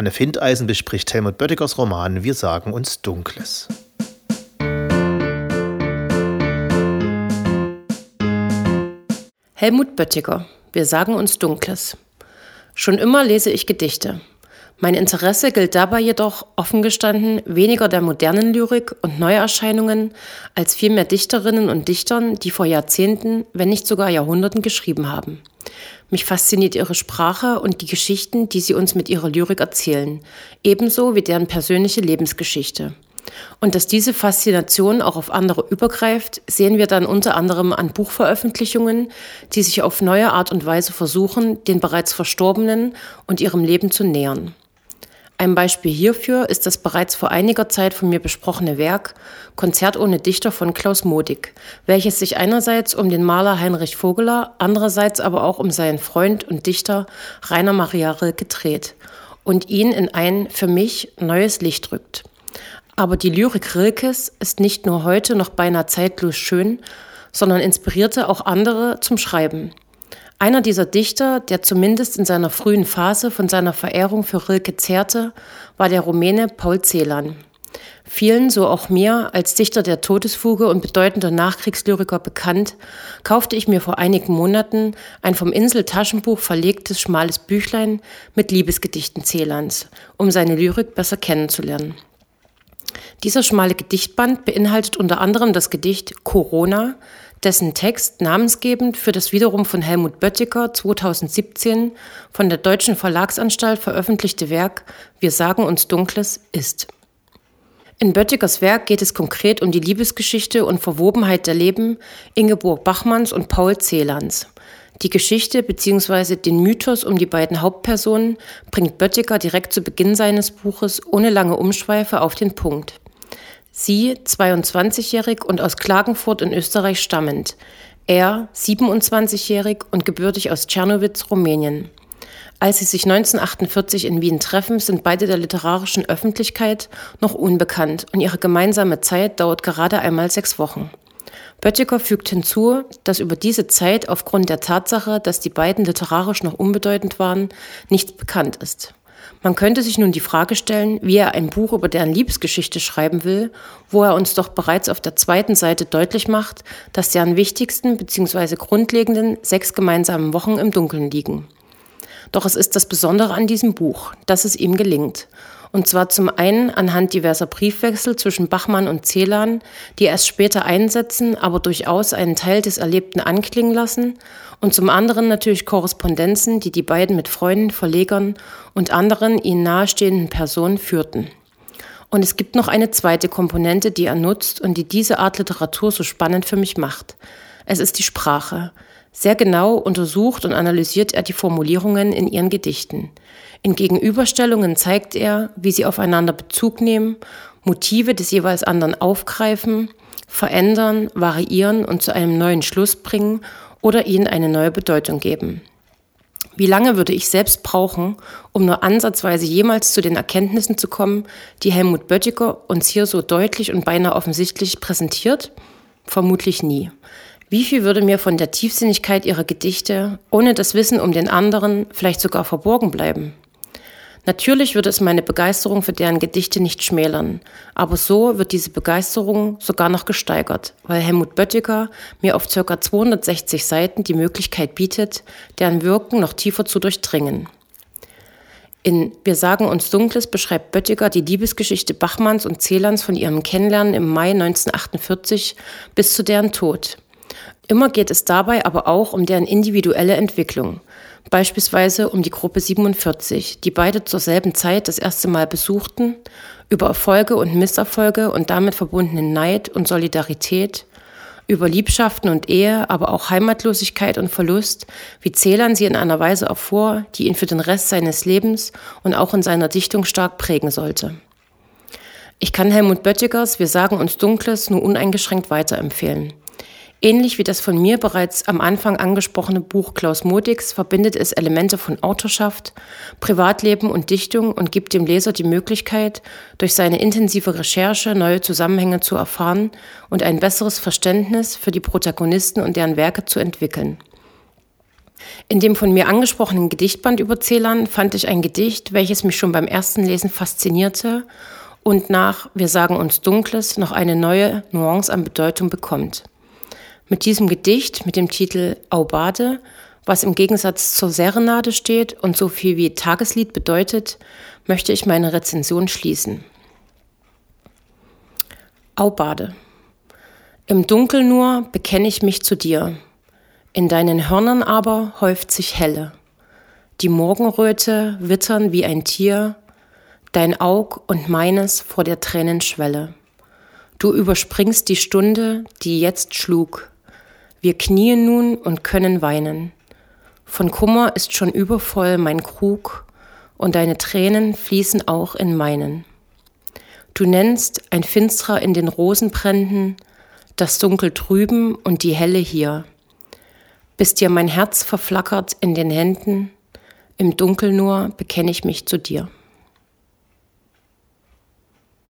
Anne Findeisen bespricht Helmut Böttigers Roman Wir sagen uns Dunkles. Helmut Böttiger Wir sagen uns Dunkles. Schon immer lese ich Gedichte. Mein Interesse gilt dabei jedoch, offen gestanden, weniger der modernen Lyrik und Neuerscheinungen als vielmehr Dichterinnen und Dichtern, die vor Jahrzehnten, wenn nicht sogar Jahrhunderten geschrieben haben. Mich fasziniert ihre Sprache und die Geschichten, die sie uns mit ihrer Lyrik erzählen, ebenso wie deren persönliche Lebensgeschichte. Und dass diese Faszination auch auf andere übergreift, sehen wir dann unter anderem an Buchveröffentlichungen, die sich auf neue Art und Weise versuchen, den bereits Verstorbenen und ihrem Leben zu nähern. Ein Beispiel hierfür ist das bereits vor einiger Zeit von mir besprochene Werk Konzert ohne Dichter von Klaus Modig, welches sich einerseits um den Maler Heinrich Vogeler, andererseits aber auch um seinen Freund und Dichter Rainer Maria Rilke dreht und ihn in ein für mich neues Licht rückt. Aber die Lyrik Rilkes ist nicht nur heute noch beinahe zeitlos schön, sondern inspirierte auch andere zum Schreiben. Einer dieser Dichter, der zumindest in seiner frühen Phase von seiner Verehrung für Rilke zehrte, war der Rumäne Paul Celan. Vielen, so auch mir, als Dichter der Todesfuge und bedeutender Nachkriegslyriker bekannt, kaufte ich mir vor einigen Monaten ein vom Insel Taschenbuch verlegtes schmales Büchlein mit Liebesgedichten Celans, um seine Lyrik besser kennenzulernen. Dieser schmale Gedichtband beinhaltet unter anderem das Gedicht Corona, dessen Text namensgebend für das wiederum von Helmut Böttiger 2017 von der Deutschen Verlagsanstalt veröffentlichte Werk Wir sagen uns Dunkles ist. In Böttigers Werk geht es konkret um die Liebesgeschichte und Verwobenheit der Leben Ingeborg Bachmanns und Paul Celans. Die Geschichte bzw. den Mythos um die beiden Hauptpersonen bringt Böttiger direkt zu Beginn seines Buches ohne lange Umschweife auf den Punkt. Sie, 22-jährig und aus Klagenfurt in Österreich stammend. Er, 27-jährig und gebürtig aus Tschernowitz, Rumänien. Als sie sich 1948 in Wien treffen, sind beide der literarischen Öffentlichkeit noch unbekannt und ihre gemeinsame Zeit dauert gerade einmal sechs Wochen. Böttiger fügt hinzu, dass über diese Zeit aufgrund der Tatsache, dass die beiden literarisch noch unbedeutend waren, nichts bekannt ist. Man könnte sich nun die Frage stellen, wie er ein Buch über deren Liebesgeschichte schreiben will, wo er uns doch bereits auf der zweiten Seite deutlich macht, dass deren wichtigsten bzw. grundlegenden sechs gemeinsamen Wochen im Dunkeln liegen. Doch es ist das Besondere an diesem Buch, dass es ihm gelingt. Und zwar zum einen anhand diverser Briefwechsel zwischen Bachmann und Celan, die erst später einsetzen, aber durchaus einen Teil des Erlebten anklingen lassen. Und zum anderen natürlich Korrespondenzen, die die beiden mit Freunden, Verlegern und anderen ihnen nahestehenden Personen führten. Und es gibt noch eine zweite Komponente, die er nutzt und die diese Art Literatur so spannend für mich macht. Es ist die Sprache. Sehr genau untersucht und analysiert er die Formulierungen in ihren Gedichten. In Gegenüberstellungen zeigt er, wie sie aufeinander Bezug nehmen, Motive des jeweils anderen aufgreifen, verändern, variieren und zu einem neuen Schluss bringen oder ihnen eine neue Bedeutung geben. Wie lange würde ich selbst brauchen, um nur ansatzweise jemals zu den Erkenntnissen zu kommen, die Helmut Böttiger uns hier so deutlich und beinahe offensichtlich präsentiert? Vermutlich nie. Wie viel würde mir von der Tiefsinnigkeit ihrer Gedichte, ohne das Wissen um den anderen, vielleicht sogar verborgen bleiben? Natürlich würde es meine Begeisterung für deren Gedichte nicht schmälern, aber so wird diese Begeisterung sogar noch gesteigert, weil Helmut Böttiger mir auf ca. 260 Seiten die Möglichkeit bietet, deren Wirken noch tiefer zu durchdringen. In Wir sagen uns Dunkles beschreibt Böttiger die Liebesgeschichte Bachmanns und Celans von ihrem Kennenlernen im Mai 1948 bis zu deren Tod. Immer geht es dabei aber auch um deren individuelle Entwicklung. Beispielsweise um die Gruppe 47, die beide zur selben Zeit das erste Mal besuchten, über Erfolge und Misserfolge und damit verbundenen Neid und Solidarität, über Liebschaften und Ehe, aber auch Heimatlosigkeit und Verlust, wie Celan sie in einer Weise erfuhr, die ihn für den Rest seines Lebens und auch in seiner Dichtung stark prägen sollte. Ich kann Helmut Böttigers Wir sagen uns Dunkles nur uneingeschränkt weiterempfehlen. Ähnlich wie das von mir bereits am Anfang angesprochene Buch Klaus Modigs verbindet es Elemente von Autorschaft, Privatleben und Dichtung und gibt dem Leser die Möglichkeit, durch seine intensive Recherche neue Zusammenhänge zu erfahren und ein besseres Verständnis für die Protagonisten und deren Werke zu entwickeln. In dem von mir angesprochenen Gedichtband über Celan fand ich ein Gedicht, welches mich schon beim ersten Lesen faszinierte und nach Wir sagen uns Dunkles noch eine neue Nuance an Bedeutung bekommt. Mit diesem Gedicht mit dem Titel Aubade, was im Gegensatz zur Serenade steht und so viel wie Tageslied bedeutet, möchte ich meine Rezension schließen. Aubade. Im Dunkel nur bekenne ich mich zu dir. In deinen Hörnern aber häuft sich Helle. Die Morgenröte wittern wie ein Tier, dein Aug und meines vor der Tränenschwelle. Du überspringst die Stunde, die jetzt schlug. Wir knien nun und können weinen. Von Kummer ist schon übervoll mein Krug, und deine Tränen fließen auch in meinen. Du nennst ein Finstrer in den Rosenbränden, das Dunkel drüben und die Helle hier. Bis dir mein Herz verflackert in den Händen, im Dunkel nur bekenne ich mich zu dir.